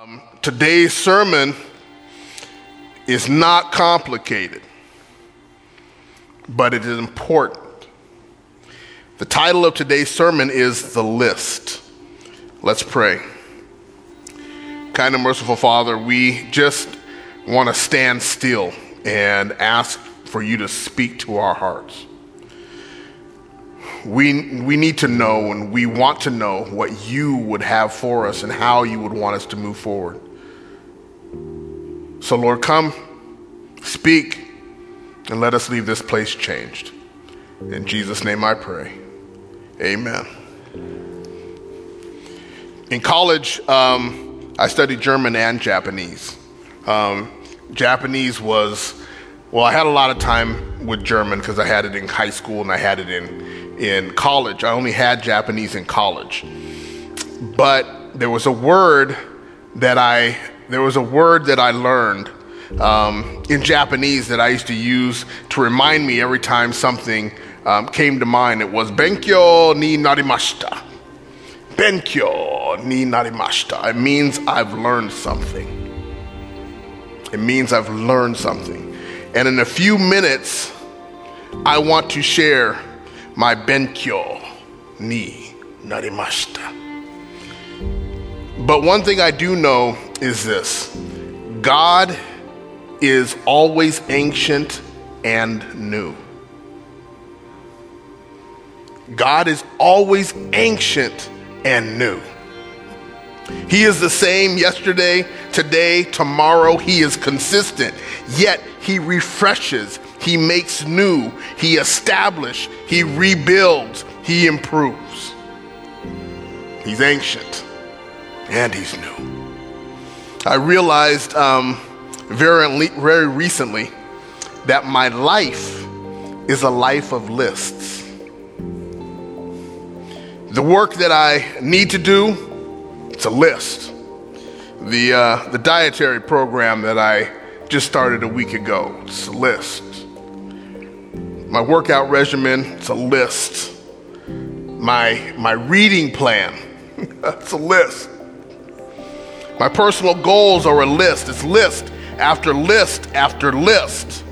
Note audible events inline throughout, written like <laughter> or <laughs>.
Um, today's sermon is not complicated, but it is important. The title of today's sermon is The List. Let's pray. Kind and merciful Father, we just want to stand still and ask for you to speak to our hearts. We, we need to know and we want to know what you would have for us and how you would want us to move forward. So, Lord, come, speak, and let us leave this place changed. In Jesus' name I pray. Amen. In college, um, I studied German and Japanese. Um, Japanese was, well, I had a lot of time with German because I had it in high school and I had it in, in college. I only had Japanese in college. But there was a word that I, there was a word that I learned um, in Japanese that I used to use to remind me every time something um, came to mind. It was Benkyo ni narimashita. Benkyo ni narimashita. It means I've learned something. It means I've learned something. And in a few minutes, I want to share my Benkyo ni narimashita. But one thing I do know is this God is always ancient and new. God is always ancient and new. He is the same yesterday, today, tomorrow. He is consistent. Yet he refreshes, he makes new, he establishes, he rebuilds, he improves. He's ancient and he's new. I realized um, very, very recently that my life is a life of lists. The work that I need to do, it's a list. The, uh, the dietary program that I just started a week ago, it's a list. My workout regimen, it's a list. My, my reading plan, <laughs> it's a list. My personal goals are a list. It's list after list after list.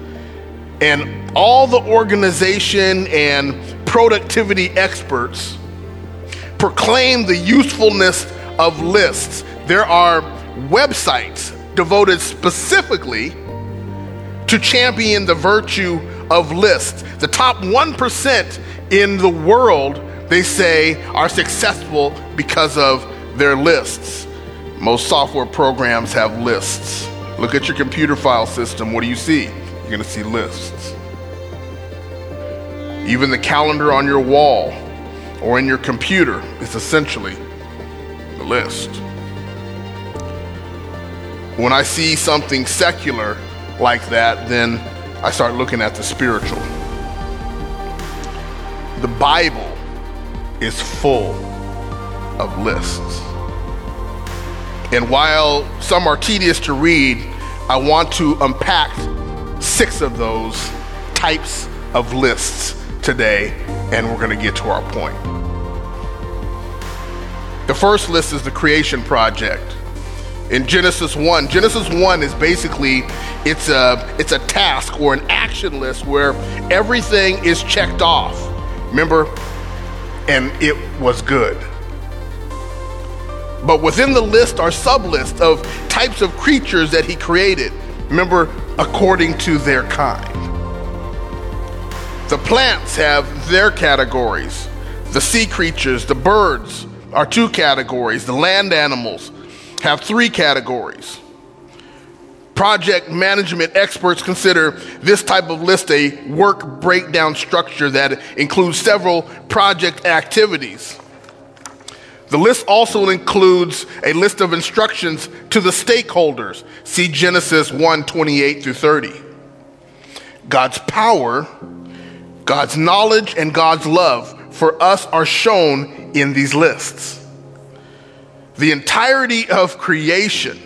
And all the organization and productivity experts proclaim the usefulness of lists. There are websites devoted specifically to champion the virtue of lists. The top 1% in the world, they say, are successful because of their lists. Most software programs have lists. Look at your computer file system. What do you see? You're going to see lists. Even the calendar on your wall or in your computer is essentially the list. When I see something secular like that, then I start looking at the spiritual. The Bible is full of lists. And while some are tedious to read, I want to unpack six of those types of lists today, and we're going to get to our point. The first list is the creation project. In Genesis 1, Genesis 1 is basically it's a it's a task or an action list where everything is checked off. Remember? And it was good. But within the list are sublists of types of creatures that he created. Remember, according to their kind. The plants have their categories. The sea creatures, the birds are two categories. The land animals have three categories. Project management experts consider this type of list a work breakdown structure that includes several project activities. The list also includes a list of instructions to the stakeholders. See Genesis 1 28 through 30. God's power, God's knowledge, and God's love for us are shown in these lists. The entirety of creation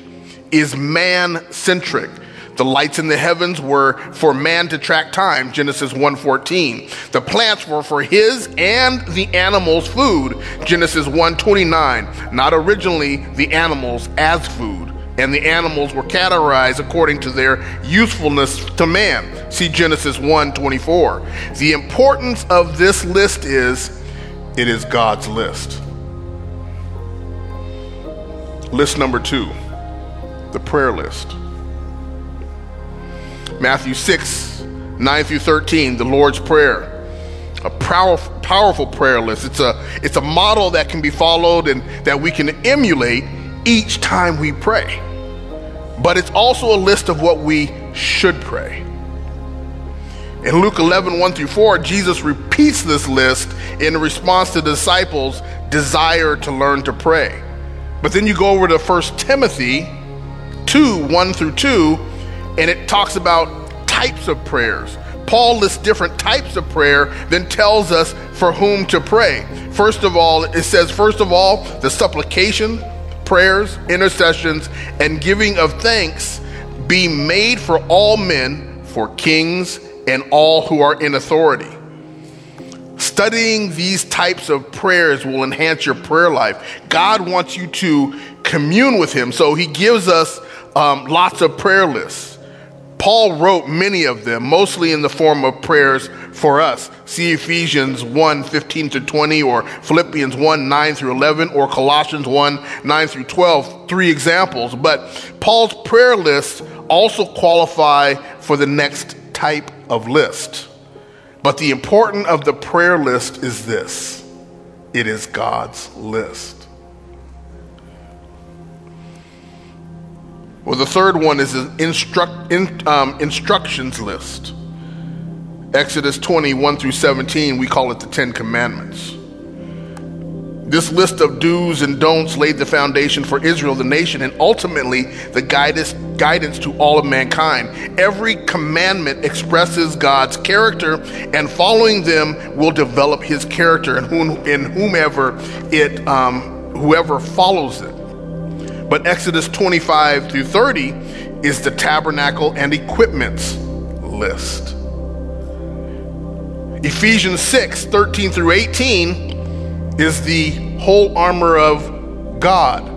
is man centric. The lights in the heavens were for man to track time, Genesis 1:14. The plants were for his and the animals' food, Genesis 1:29. Not originally the animals as food, and the animals were categorized according to their usefulness to man. See Genesis 1:24. The importance of this list is it is God's list. List number 2 the prayer list. Matthew 6, 9 through 13, the Lord's Prayer. A powerful, prayer list. It's a, it's a model that can be followed and that we can emulate each time we pray. But it's also a list of what we should pray. In Luke 11, 1 through 4, Jesus repeats this list in response to disciples' desire to learn to pray. But then you go over to 1 Timothy 2 1 through 2, and it talks about types of prayers. Paul lists different types of prayer, then tells us for whom to pray. First of all, it says, first of all, the supplication, prayers, intercessions, and giving of thanks be made for all men, for kings, and all who are in authority. Studying these types of prayers will enhance your prayer life. God wants you to commune with Him, so He gives us um, lots of prayer lists. Paul wrote many of them, mostly in the form of prayers for us. See Ephesians 1 15 to 20, or Philippians 1 9 through 11, or Colossians 1 9 through 12, three examples. But Paul's prayer lists also qualify for the next type of list. But the important of the prayer list is this it is God's list. Well, the third one is an instruct, in, um, instructions list. Exodus 21 through 17, we call it the Ten Commandments. This list of do's and don'ts laid the foundation for Israel, the nation, and ultimately the guidance, guidance to all of mankind. Every commandment expresses God's character, and following them will develop His character in, whom, in whomever it, um, whoever follows it. But Exodus 25 through 30 is the tabernacle and equipments list. Ephesians 6 13 through 18 is the whole armor of God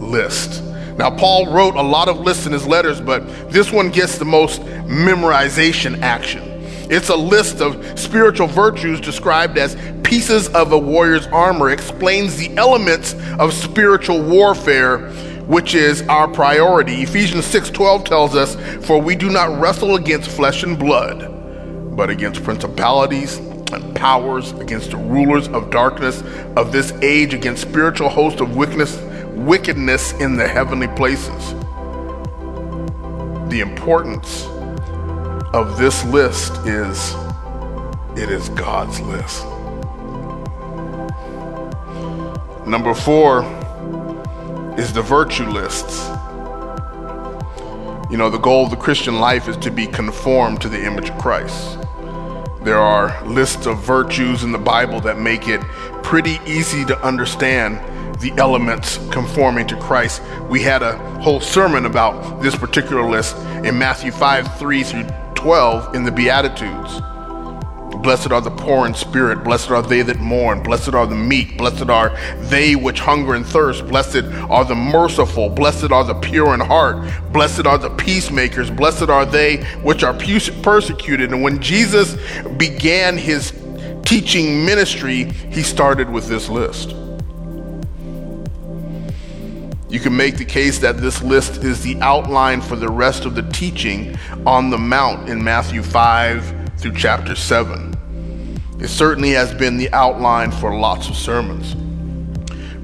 list. Now, Paul wrote a lot of lists in his letters, but this one gets the most memorization action. It's a list of spiritual virtues described as pieces of a warrior's armor, explains the elements of spiritual warfare, which is our priority. Ephesians 6:12 tells us, "For we do not wrestle against flesh and blood, but against principalities and powers, against the rulers of darkness of this age, against spiritual hosts of wickedness, wickedness in the heavenly places." The importance of this list is it is God's list. Number four is the virtue lists. You know, the goal of the Christian life is to be conformed to the image of Christ. There are lists of virtues in the Bible that make it pretty easy to understand the elements conforming to Christ. We had a whole sermon about this particular list in Matthew 5 3 through 12 in the Beatitudes. Blessed are the poor in spirit, blessed are they that mourn, blessed are the meek, blessed are they which hunger and thirst, blessed are the merciful, blessed are the pure in heart, blessed are the peacemakers, blessed are they which are persecuted. And when Jesus began his teaching ministry, he started with this list. You can make the case that this list is the outline for the rest of the teaching on the Mount in Matthew 5 through chapter 7. It certainly has been the outline for lots of sermons.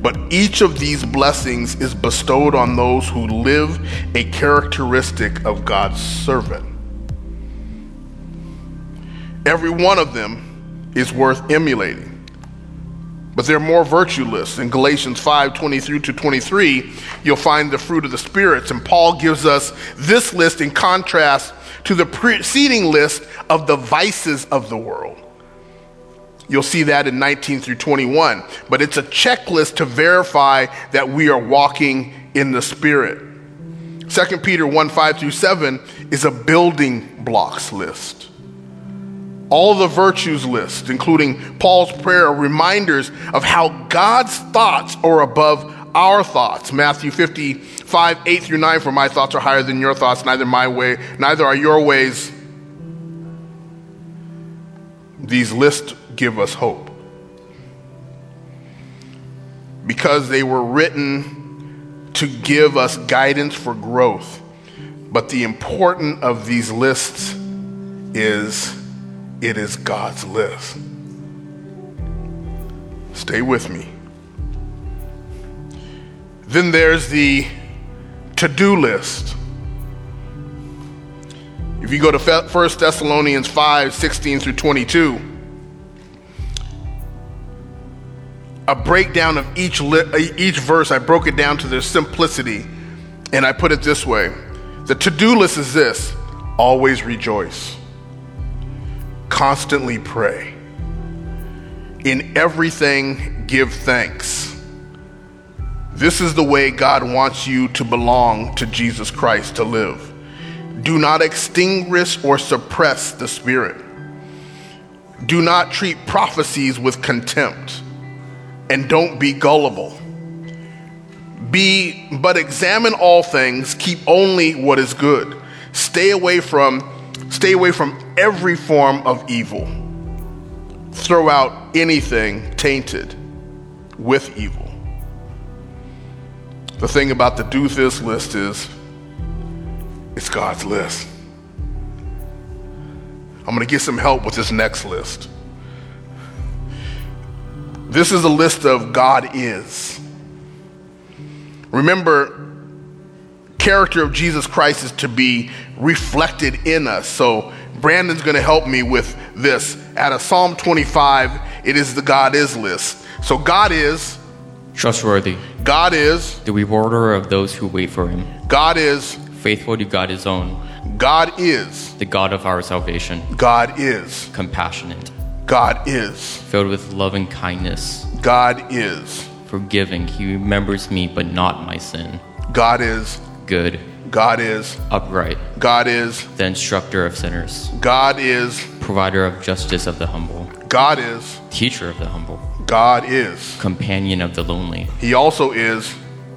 But each of these blessings is bestowed on those who live a characteristic of God's servant. Every one of them is worth emulating. But there are more virtue lists. In Galatians 5 23 to 23, you'll find the fruit of the spirits. And Paul gives us this list in contrast to the preceding list of the vices of the world. You'll see that in 19 through 21. But it's a checklist to verify that we are walking in the Spirit. 2 Peter 1 5 through 7 is a building blocks list. All the virtues list, including Paul's prayer, are reminders of how God's thoughts are above our thoughts. Matthew 55, 8 through 9, for my thoughts are higher than your thoughts, neither my way, neither are your ways. These lists give us hope. Because they were written to give us guidance for growth. But the important of these lists is it is God's list. Stay with me. Then there's the to do list. If you go to 1 Thessalonians 5 16 through 22, a breakdown of each, li- each verse, I broke it down to their simplicity, and I put it this way The to do list is this always rejoice, constantly pray, in everything give thanks. This is the way God wants you to belong to Jesus Christ to live. Do not extinguish or suppress the Spirit. Do not treat prophecies with contempt, and don't be gullible. Be, but examine all things, keep only what is good. Stay away from, stay away from every form of evil. Throw out anything tainted with evil. The thing about the do this list is it's God's list. I'm going to get some help with this next list. This is a list of God is. Remember, character of Jesus Christ is to be reflected in us. So Brandon's going to help me with this. Out of Psalm 25, it is the God is list. So God is trustworthy, God is the rewarder of those who wait for him, God is faithful to God his own, God is the God of our salvation, God is compassionate, God is filled with loving kindness, God is forgiving. He remembers me, but not my sin. God is Good, God is upright, God is the instructor of sinners, God is provider of justice of the humble, God is teacher of the humble, God is companion of the lonely, He also is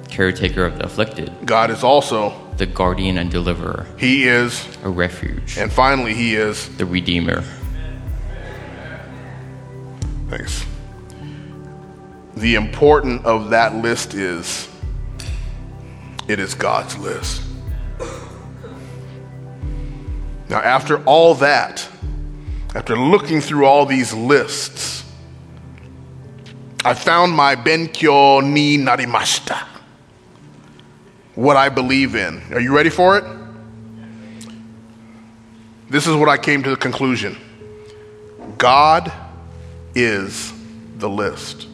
caretaker of the afflicted, God is also the guardian and deliverer, He is a refuge, and finally He is the redeemer. Thanks. The important of that list is it is God's list. Now, after all that, after looking through all these lists, I found my Benkyo ni narimashita. What I believe in. Are you ready for it? This is what I came to the conclusion God is the list.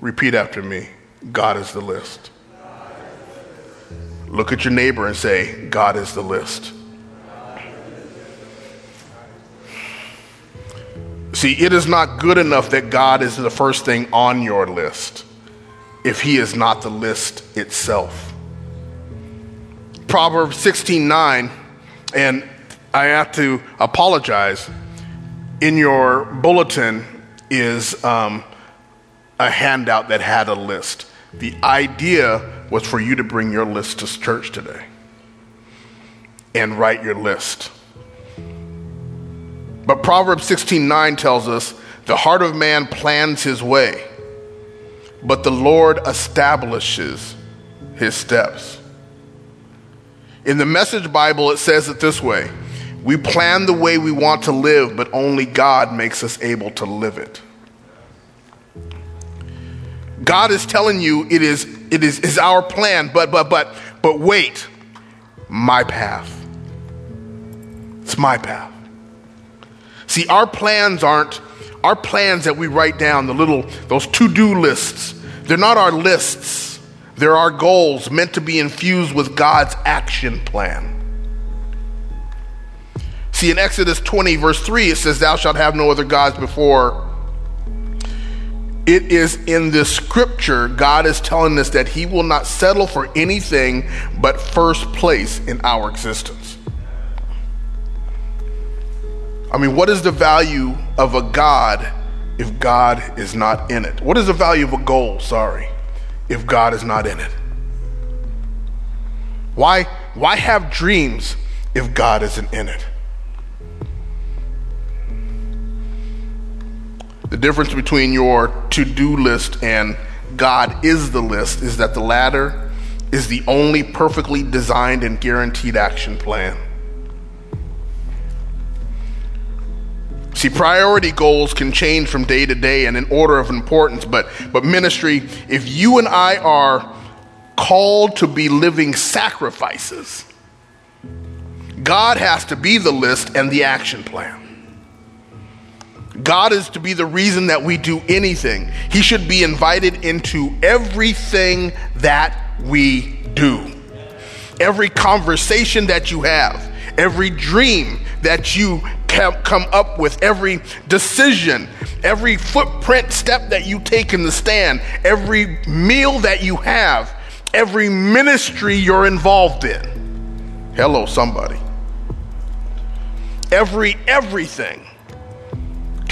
Repeat after me God is the list. Look at your neighbor and say, God is the list. See, it is not good enough that God is the first thing on your list if He is not the list itself. Proverbs 16 9, and I have to apologize. In your bulletin is um, a handout that had a list. The idea was for you to bring your list to church today and write your list. But Proverbs 16:9 tells us, "The heart of man plans his way, but the Lord establishes his steps." In the Message Bible it says it this way, "We plan the way we want to live, but only God makes us able to live it." God is telling you it is it is, is our plan, but but but but wait, my path. It's my path. See, our plans aren't our plans that we write down, the little those to-do lists. They're not our lists. They're our goals meant to be infused with God's action plan. See, in Exodus 20, verse 3, it says, Thou shalt have no other gods before It is in this scripture, God is telling us that He will not settle for anything but first place in our existence. I mean, what is the value of a God if God is not in it? What is the value of a goal, sorry, if God is not in it? Why, why have dreams if God isn't in it? The difference between your to do list and God is the list is that the latter is the only perfectly designed and guaranteed action plan. See, priority goals can change from day to day and in order of importance, but, but ministry, if you and I are called to be living sacrifices, God has to be the list and the action plan. God is to be the reason that we do anything. He should be invited into everything that we do. Every conversation that you have, every dream that you come up with, every decision, every footprint step that you take in the stand, every meal that you have, every ministry you're involved in. Hello, somebody. Every everything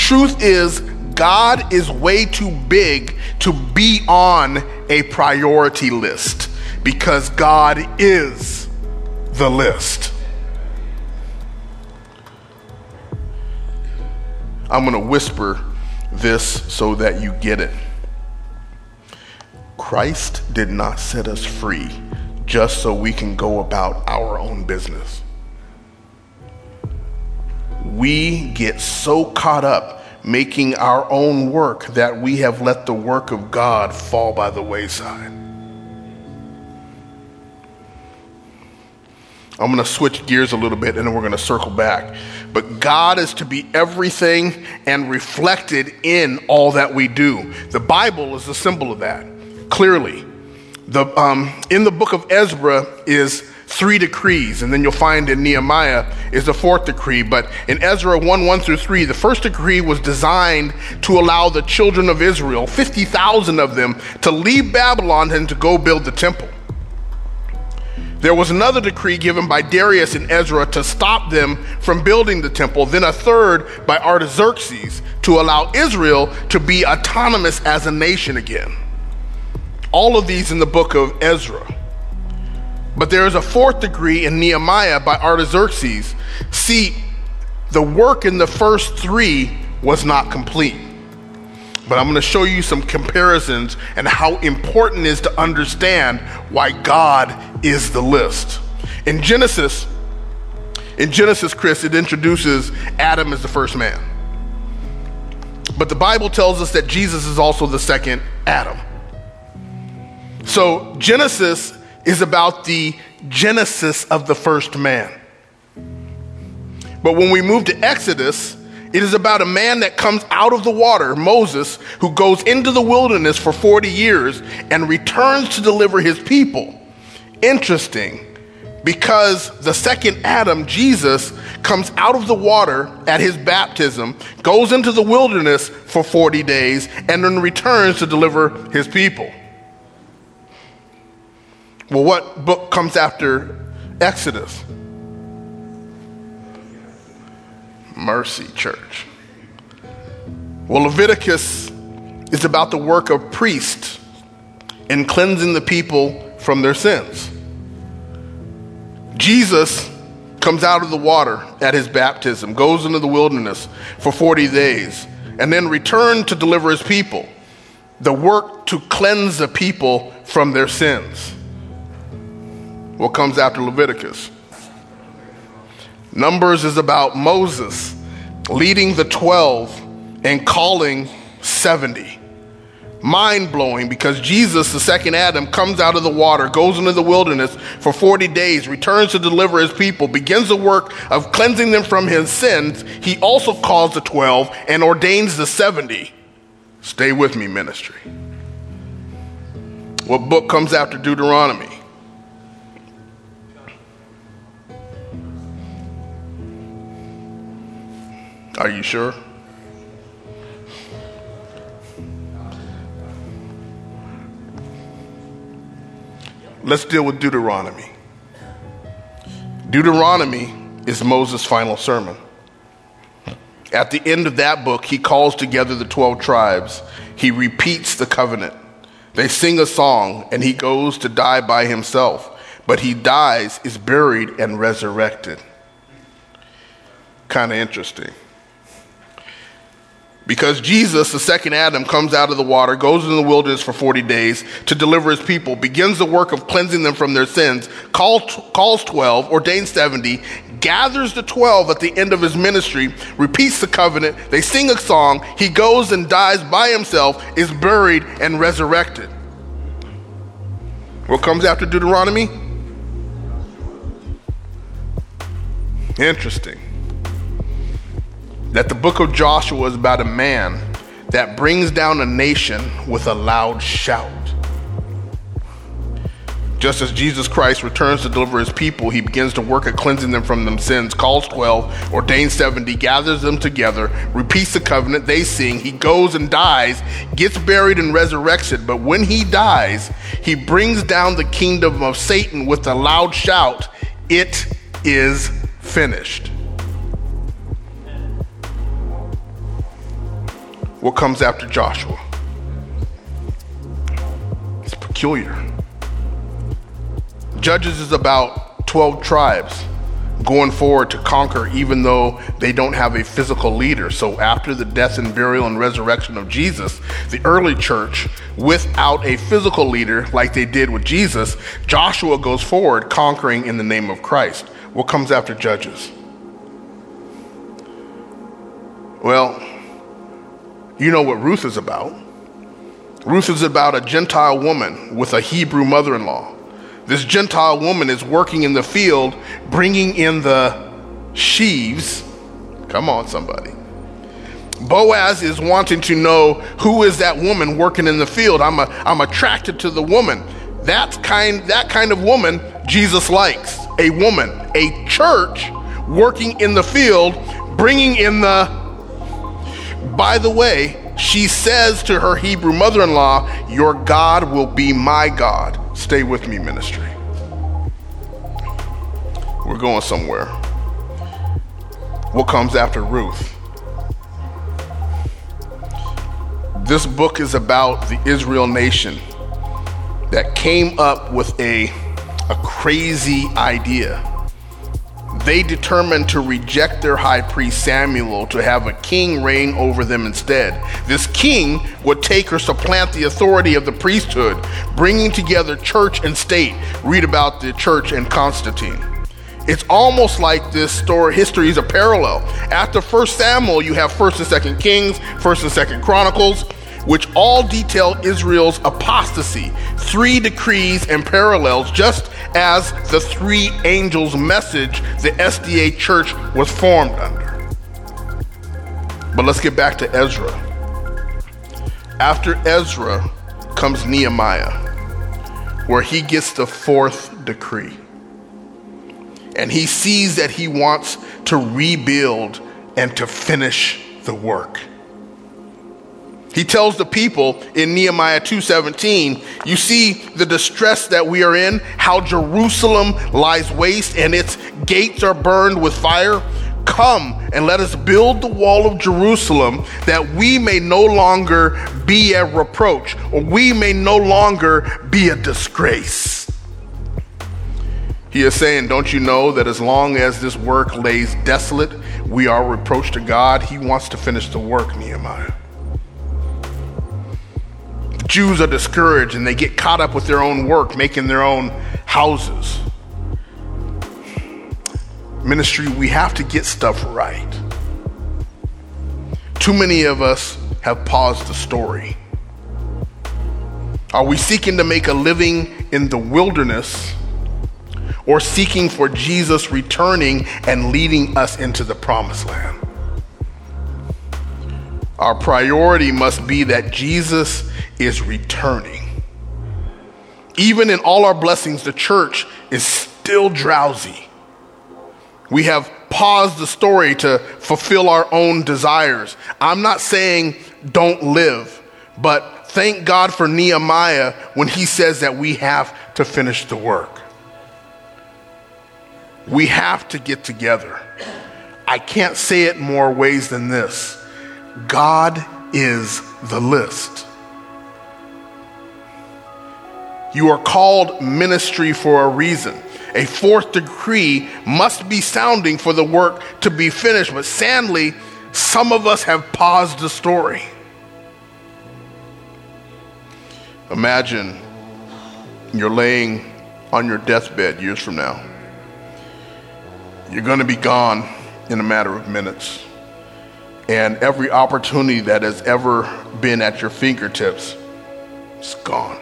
Truth is, God is way too big to be on a priority list because God is the list. I'm going to whisper this so that you get it. Christ did not set us free just so we can go about our own business we get so caught up making our own work that we have let the work of God fall by the wayside. I'm going to switch gears a little bit and then we're going to circle back. But God is to be everything and reflected in all that we do. The Bible is a symbol of that, clearly. The, um, in the book of Ezra is three decrees, and then you'll find in Nehemiah is the fourth decree. But in Ezra 1 1 through 3, the first decree was designed to allow the children of Israel, 50,000 of them, to leave Babylon and to go build the temple. There was another decree given by Darius and Ezra to stop them from building the temple, then a third by Artaxerxes to allow Israel to be autonomous as a nation again. All of these in the book of Ezra. But there is a fourth degree in Nehemiah by Artaxerxes. See, the work in the first three was not complete. But I'm going to show you some comparisons and how important it is to understand why God is the list. In Genesis, in Genesis, Chris, it introduces Adam as the first man. But the Bible tells us that Jesus is also the second Adam. So Genesis is about the genesis of the first man. But when we move to Exodus, it is about a man that comes out of the water, Moses, who goes into the wilderness for 40 years and returns to deliver his people. Interesting, because the second Adam, Jesus, comes out of the water at his baptism, goes into the wilderness for 40 days, and then returns to deliver his people. Well, what book comes after Exodus? Mercy Church. Well, Leviticus is about the work of priests in cleansing the people from their sins. Jesus comes out of the water at his baptism, goes into the wilderness for 40 days, and then returns to deliver his people. The work to cleanse the people from their sins. What comes after Leviticus? Numbers is about Moses leading the 12 and calling 70. Mind blowing because Jesus, the second Adam, comes out of the water, goes into the wilderness for 40 days, returns to deliver his people, begins the work of cleansing them from his sins. He also calls the 12 and ordains the 70. Stay with me, ministry. What book comes after Deuteronomy? Are you sure? Let's deal with Deuteronomy. Deuteronomy is Moses' final sermon. At the end of that book, he calls together the 12 tribes. He repeats the covenant. They sing a song, and he goes to die by himself. But he dies, is buried, and resurrected. Kind of interesting. Because Jesus, the second Adam, comes out of the water, goes in the wilderness for 40 days to deliver his people, begins the work of cleansing them from their sins, calls, calls 12, ordains 70, gathers the 12 at the end of his ministry, repeats the covenant, they sing a song, he goes and dies by himself, is buried, and resurrected. What comes after Deuteronomy? Interesting that the book of Joshua is about a man that brings down a nation with a loud shout. Just as Jesus Christ returns to deliver his people, he begins to work at cleansing them from them sins, calls 12, ordains 70, gathers them together, repeats the covenant, they sing, he goes and dies, gets buried and resurrected. But when he dies, he brings down the kingdom of Satan with a loud shout, It is finished. What comes after Joshua. It's peculiar. Judges is about 12 tribes going forward to conquer, even though they don't have a physical leader. So, after the death and burial and resurrection of Jesus, the early church, without a physical leader like they did with Jesus, Joshua goes forward conquering in the name of Christ. What comes after Judges? Well, you know what Ruth is about. Ruth is about a Gentile woman with a Hebrew mother in law. This Gentile woman is working in the field, bringing in the sheaves. Come on, somebody. Boaz is wanting to know who is that woman working in the field. I'm, a, I'm attracted to the woman. That's kind, that kind of woman Jesus likes. A woman, a church working in the field, bringing in the by the way, she says to her Hebrew mother in law, Your God will be my God. Stay with me, ministry. We're going somewhere. What comes after Ruth? This book is about the Israel nation that came up with a, a crazy idea they determined to reject their high priest Samuel to have a king reign over them instead. This king would take or supplant the authority of the priesthood, bringing together church and state. Read about the church and Constantine. It's almost like this story history is a parallel. After 1 Samuel, you have 1st and 2nd Kings, 1st and 2nd Chronicles which all detail Israel's apostasy, three decrees and parallels, just as the three angels' message the SDA church was formed under. But let's get back to Ezra. After Ezra comes Nehemiah, where he gets the fourth decree. And he sees that he wants to rebuild and to finish the work. He tells the people in Nehemiah 2:17, you see the distress that we are in, how Jerusalem lies waste and its gates are burned with fire. Come and let us build the wall of Jerusalem that we may no longer be a reproach or we may no longer be a disgrace. He is saying, Don't you know that as long as this work lays desolate, we are reproach to God? He wants to finish the work, Nehemiah. Jews are discouraged and they get caught up with their own work, making their own houses. Ministry, we have to get stuff right. Too many of us have paused the story. Are we seeking to make a living in the wilderness or seeking for Jesus returning and leading us into the promised land? Our priority must be that Jesus is returning. Even in all our blessings, the church is still drowsy. We have paused the story to fulfill our own desires. I'm not saying don't live, but thank God for Nehemiah when he says that we have to finish the work. We have to get together. I can't say it more ways than this God is the list. You are called ministry for a reason. A fourth decree must be sounding for the work to be finished, but sadly, some of us have paused the story. Imagine you're laying on your deathbed years from now. You're going to be gone in a matter of minutes. And every opportunity that has ever been at your fingertips is gone.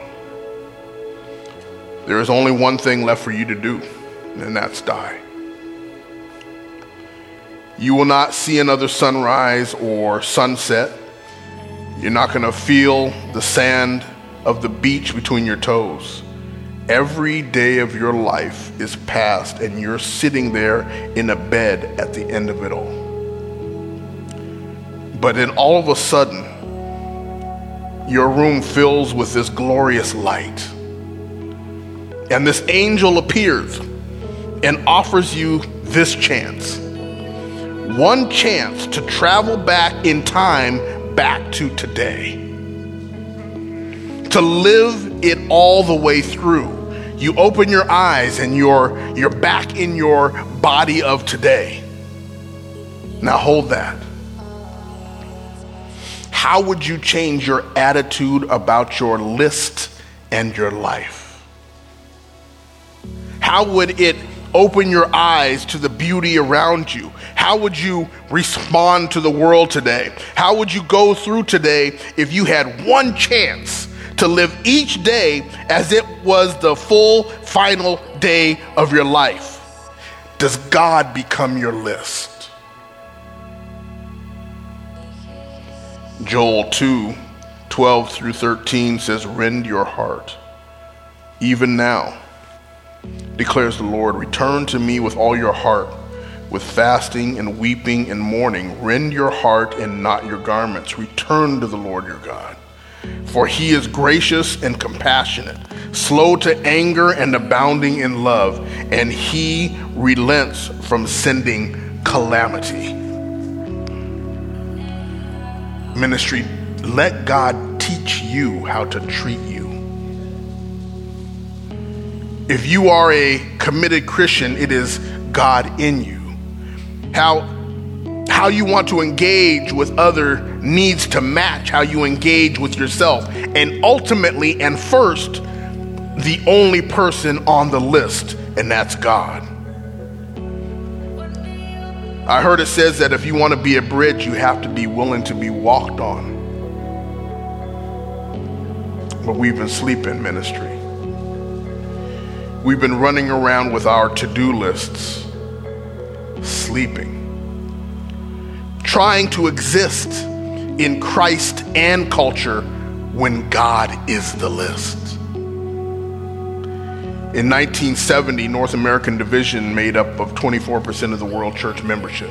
There is only one thing left for you to do, and that's die. You will not see another sunrise or sunset. You're not going to feel the sand of the beach between your toes. Every day of your life is past, and you're sitting there in a bed at the end of it all. But then all of a sudden, your room fills with this glorious light. And this angel appears and offers you this chance one chance to travel back in time back to today, to live it all the way through. You open your eyes and you're, you're back in your body of today. Now hold that. How would you change your attitude about your list and your life? How would it open your eyes to the beauty around you? How would you respond to the world today? How would you go through today if you had one chance to live each day as it was the full final day of your life? Does God become your list? Joel 2 12 through 13 says, Rend your heart, even now declares the Lord. Return to me with all your heart, with fasting and weeping and mourning. Rend your heart and not your garments. Return to the Lord your God. For he is gracious and compassionate, slow to anger and abounding in love, and he relents from sending calamity. Ministry, let God teach you how to treat you. If you are a committed Christian, it is God in you. How, how you want to engage with other needs to match how you engage with yourself. And ultimately and first, the only person on the list, and that's God. I heard it says that if you want to be a bridge, you have to be willing to be walked on. But we've been sleeping ministry. We've been running around with our to do lists, sleeping, trying to exist in Christ and culture when God is the list. In 1970, North American division made up of 24% of the world church membership.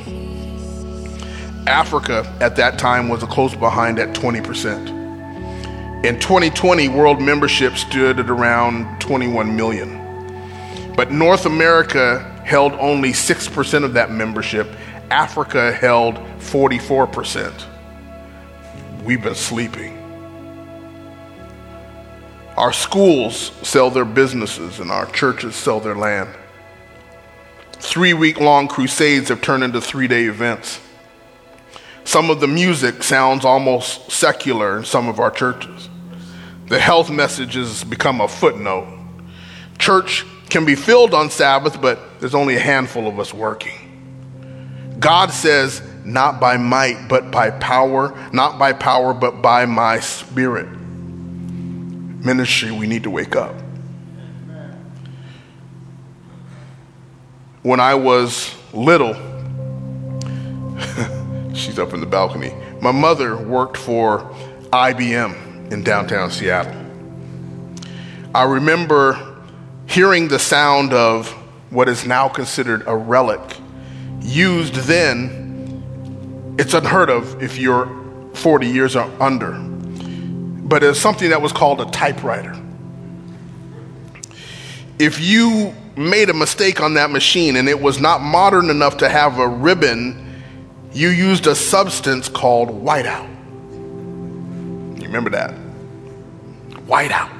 Africa at that time was a close behind at 20%. In 2020, world membership stood at around 21 million. But North America held only 6% of that membership. Africa held 44%. We've been sleeping. Our schools sell their businesses and our churches sell their land. Three week long crusades have turned into three day events. Some of the music sounds almost secular in some of our churches. The health message has become a footnote. Church can be filled on Sabbath, but there's only a handful of us working. God says, not by might, but by power, not by power, but by my spirit. Ministry, we need to wake up. When I was little, <laughs> she's up in the balcony. My mother worked for IBM in downtown Seattle. I remember hearing the sound of what is now considered a relic used then, it's unheard of if you're 40 years or under. But it's something that was called a typewriter. if you made a mistake on that machine and it was not modern enough to have a ribbon, you used a substance called whiteout. You remember that? Whiteout.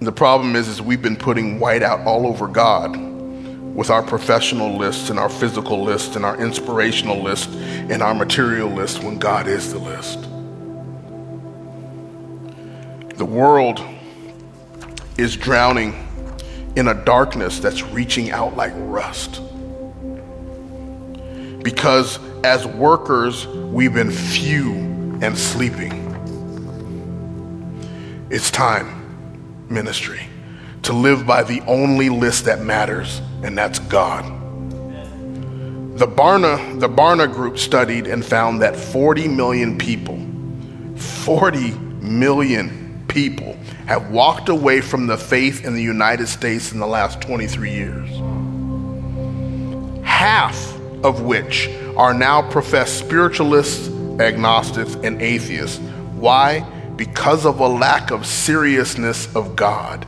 The problem is, is we've been putting whiteout all over God with our professional list and our physical list and our inspirational list and our material list when God is the list. The world is drowning in a darkness that's reaching out like rust. Because as workers, we've been few and sleeping. It's time, ministry, to live by the only list that matters, and that's God. The Barna, the Barna group studied and found that 40 million people, 40 million people have walked away from the faith in the United States in the last 23 years. Half of which are now professed spiritualists, agnostics, and atheists. Why? Because of a lack of seriousness of God.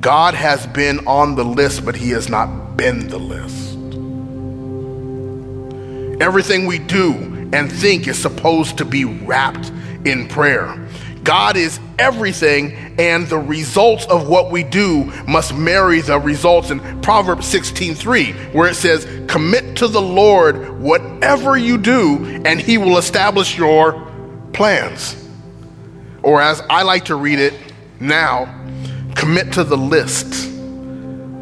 God has been on the list, but He has not been the list. Everything we do and think is supposed to be wrapped in prayer. God is everything, and the results of what we do must marry the results in Proverbs 16:3, where it says, Commit to the Lord whatever you do, and he will establish your plans. Or as I like to read it now, commit to the list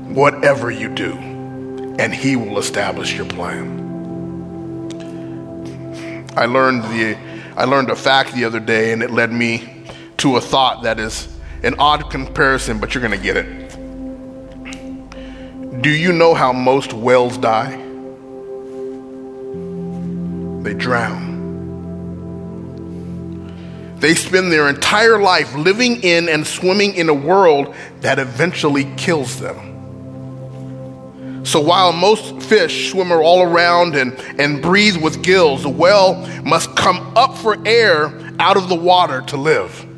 whatever you do, and he will establish your plan. I learned the I learned a fact the other day, and it led me to a thought that is an odd comparison, but you're going to get it. Do you know how most whales die? They drown. They spend their entire life living in and swimming in a world that eventually kills them. So while most fish swim all around and, and breathe with gills, the whale must come up for air out of the water to live.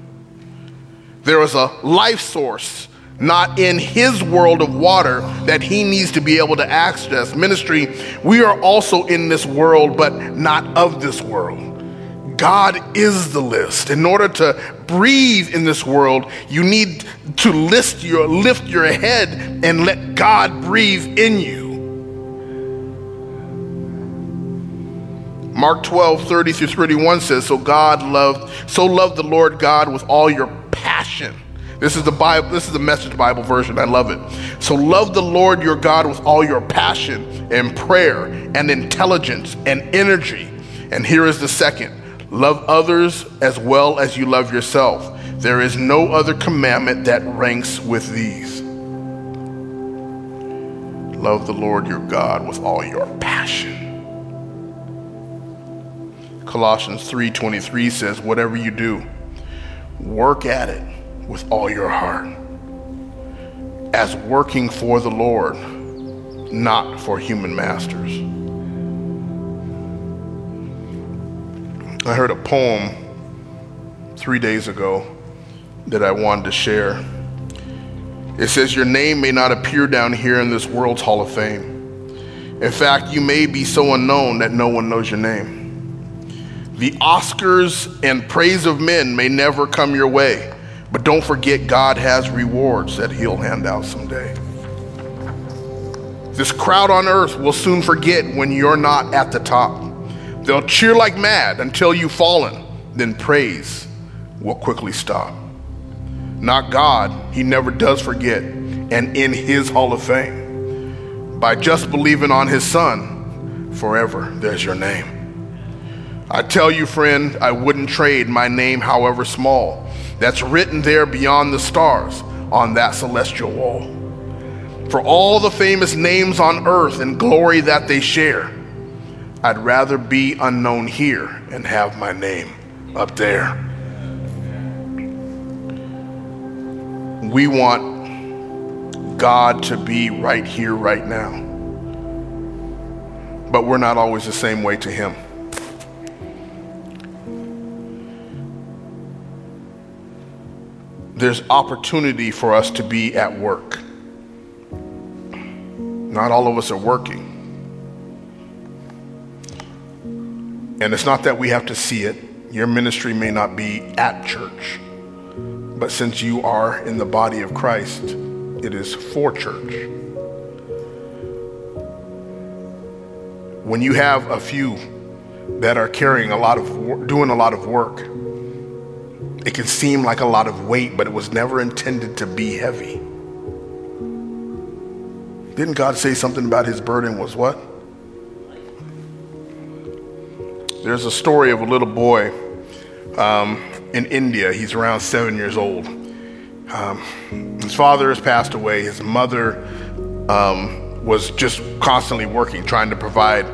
There is a life source not in his world of water that he needs to be able to access. Ministry, we are also in this world, but not of this world. God is the list. In order to breathe in this world, you need to lift your, lift your head and let God breathe in you. Mark 12, 30 through 31 says, So God loved, so loved the Lord God with all your passion. This is the Bible, this is the message Bible version. I love it. So love the Lord your God with all your passion and prayer and intelligence and energy. And here is the second. Love others as well as you love yourself. There is no other commandment that ranks with these. Love the Lord your God with all your passion. Colossians 3:23 says, "Whatever you do, work at it with all your heart, as working for the Lord, not for human masters." I heard a poem 3 days ago that I wanted to share. It says, Your name may not appear down here in this world's Hall of Fame. In fact, you may be so unknown that no one knows your name. The Oscars and praise of men may never come your way, but don't forget God has rewards that He'll hand out someday. This crowd on earth will soon forget when you're not at the top. They'll cheer like mad until you've fallen, then praise will quickly stop. Not God, He never does forget, and in His Hall of Fame. By just believing on His Son, forever there's your name. I tell you, friend, I wouldn't trade my name, however small, that's written there beyond the stars on that celestial wall. For all the famous names on earth and glory that they share, I'd rather be unknown here and have my name up there. We want God to be right here, right now. But we're not always the same way to Him. There's opportunity for us to be at work. Not all of us are working. And it's not that we have to see it. Your ministry may not be at church. But since you are in the body of Christ, it is for church. When you have a few that are carrying a lot of doing a lot of work, it can seem like a lot of weight, but it was never intended to be heavy. Didn't God say something about his burden was what? There's a story of a little boy um, in India. He's around seven years old. Um, his father has passed away. His mother um, was just constantly working, trying to provide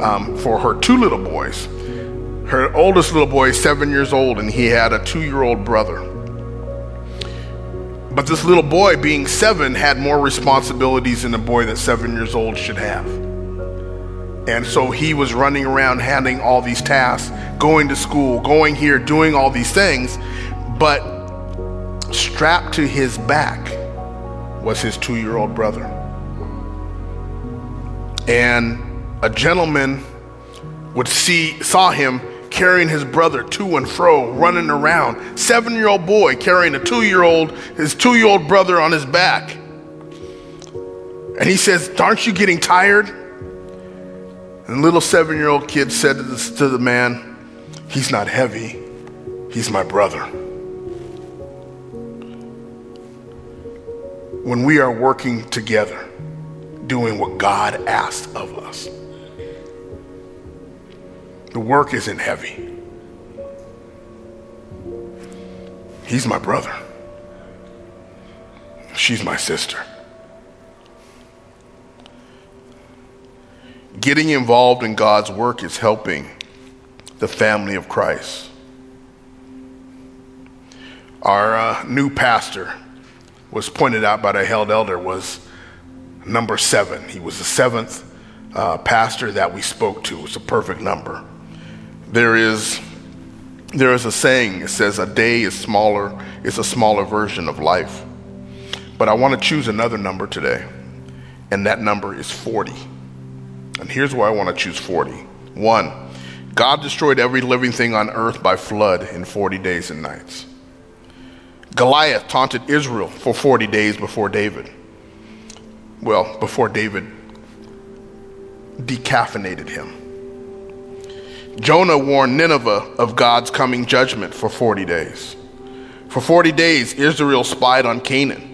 um, for her two little boys. Her oldest little boy is seven years old, and he had a two year old brother. But this little boy, being seven, had more responsibilities than a boy that seven years old should have. And so he was running around handing all these tasks, going to school, going here, doing all these things. But strapped to his back was his two year old brother. And a gentleman would see, saw him carrying his brother to and fro, running around. Seven year old boy carrying a two year old, his two year old brother on his back. And he says, Aren't you getting tired? And the little seven year old kid said to to the man, He's not heavy, he's my brother. When we are working together, doing what God asked of us, the work isn't heavy. He's my brother. She's my sister. Getting involved in God's work is helping the family of Christ. Our uh, new pastor was pointed out by the held elder was number seven. He was the seventh uh, pastor that we spoke to. It's a perfect number. There is there is a saying. It says a day is smaller it's a smaller version of life. But I want to choose another number today, and that number is 40. And here's why I want to choose 40. One, God destroyed every living thing on earth by flood in 40 days and nights. Goliath taunted Israel for 40 days before David. Well, before David decaffeinated him. Jonah warned Nineveh of God's coming judgment for 40 days. For 40 days, Israel spied on Canaan.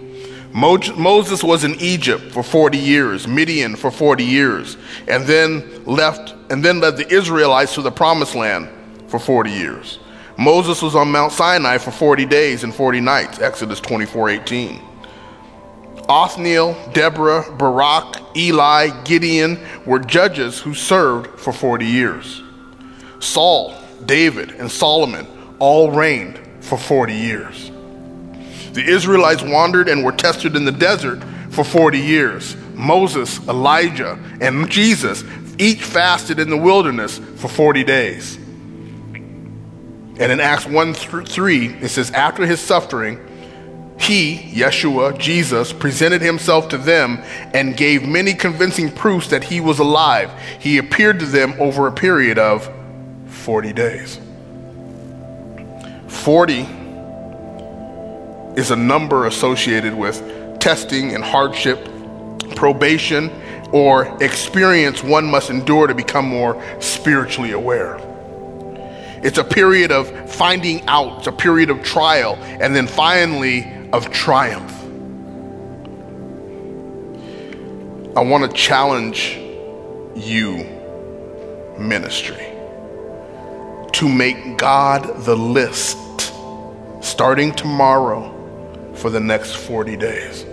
Moses was in Egypt for 40 years, Midian for 40 years, and then left and then led the Israelites to the promised land for 40 years. Moses was on Mount Sinai for 40 days and 40 nights, Exodus 24:18. Othniel, Deborah, Barak, Eli, Gideon were judges who served for 40 years. Saul, David, and Solomon all reigned for 40 years. The Israelites wandered and were tested in the desert for 40 years. Moses, Elijah, and Jesus each fasted in the wilderness for 40 days. And in Acts 1 3, it says, After his suffering, he, Yeshua, Jesus, presented himself to them and gave many convincing proofs that he was alive. He appeared to them over a period of 40 days. 40 is a number associated with testing and hardship, probation, or experience one must endure to become more spiritually aware. It's a period of finding out, it's a period of trial, and then finally of triumph. I want to challenge you, ministry, to make God the list starting tomorrow for the next 40 days.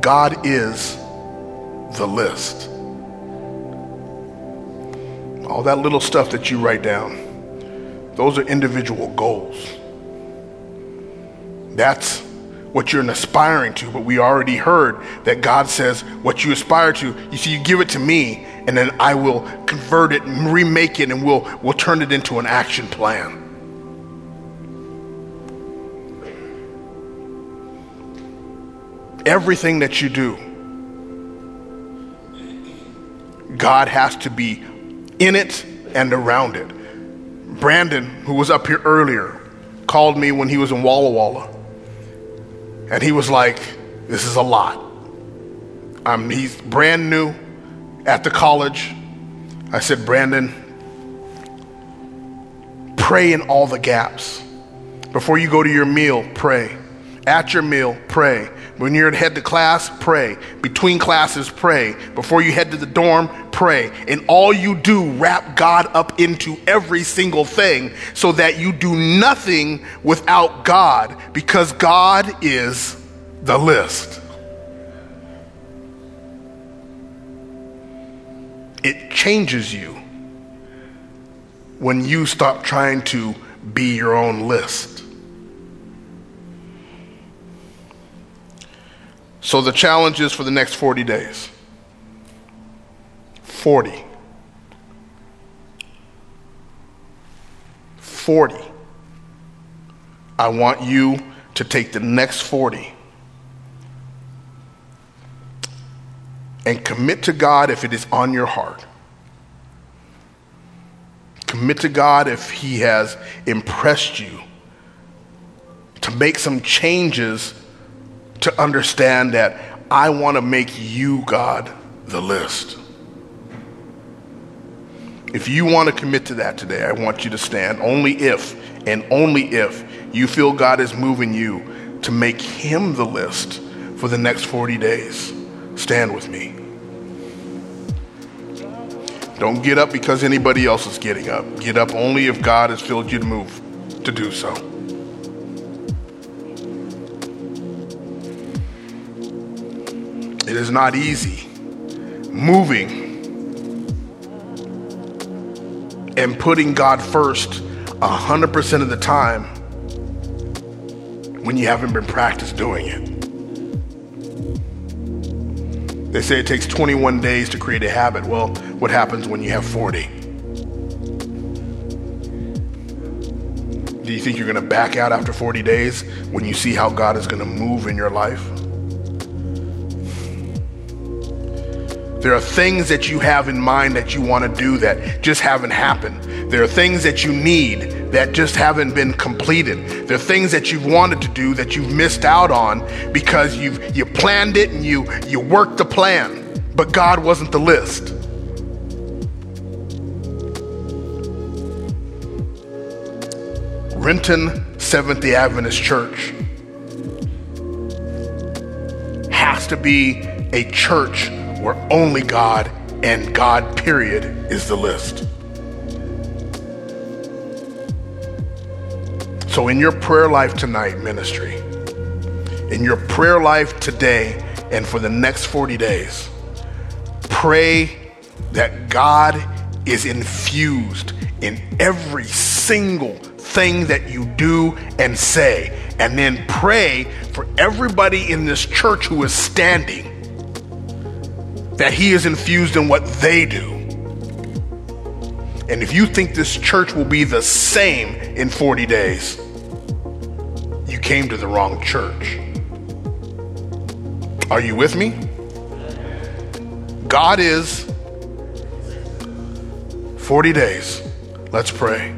God is the list. All that little stuff that you write down, those are individual goals. That's what you're aspiring to, but we already heard that God says what you aspire to, you see, you give it to me, and then I will convert it and remake it, and we'll, we'll turn it into an action plan. Everything that you do, God has to be in it and around it. Brandon, who was up here earlier, called me when he was in Walla Walla. And he was like, This is a lot. Um, he's brand new at the college. I said, Brandon, pray in all the gaps. Before you go to your meal, pray. At your meal, pray. When you're head to class, pray. Between classes, pray. Before you head to the dorm, pray. And all you do, wrap God up into every single thing so that you do nothing without God because God is the list. It changes you when you stop trying to be your own list. So the challenge is for the next 40 days 40. 40. I want you to take the next 40 and commit to God if it is on your heart. Commit to God if He has impressed you to make some changes to understand that I want to make you, God, the list. If you want to commit to that today, I want you to stand only if and only if you feel God is moving you to make Him the list for the next 40 days. Stand with me. Don't get up because anybody else is getting up. Get up only if God has filled you to move to do so. It is not easy moving and putting God first 100% of the time when you haven't been practiced doing it. They say it takes 21 days to create a habit. Well, what happens when you have 40? Do you think you're going to back out after 40 days when you see how God is going to move in your life? There are things that you have in mind that you want to do that just haven't happened. There are things that you need that just haven't been completed. There are things that you've wanted to do that you've missed out on because you've you planned it and you you worked the plan, but God wasn't the list. Renton Seventh Adventist Church has to be a church where only God and God, period, is the list. So, in your prayer life tonight, ministry, in your prayer life today and for the next 40 days, pray that God is infused in every single thing that you do and say. And then pray for everybody in this church who is standing that He is infused in what they do. And if you think this church will be the same in 40 days, you came to the wrong church. Are you with me? God is 40 days. Let's pray.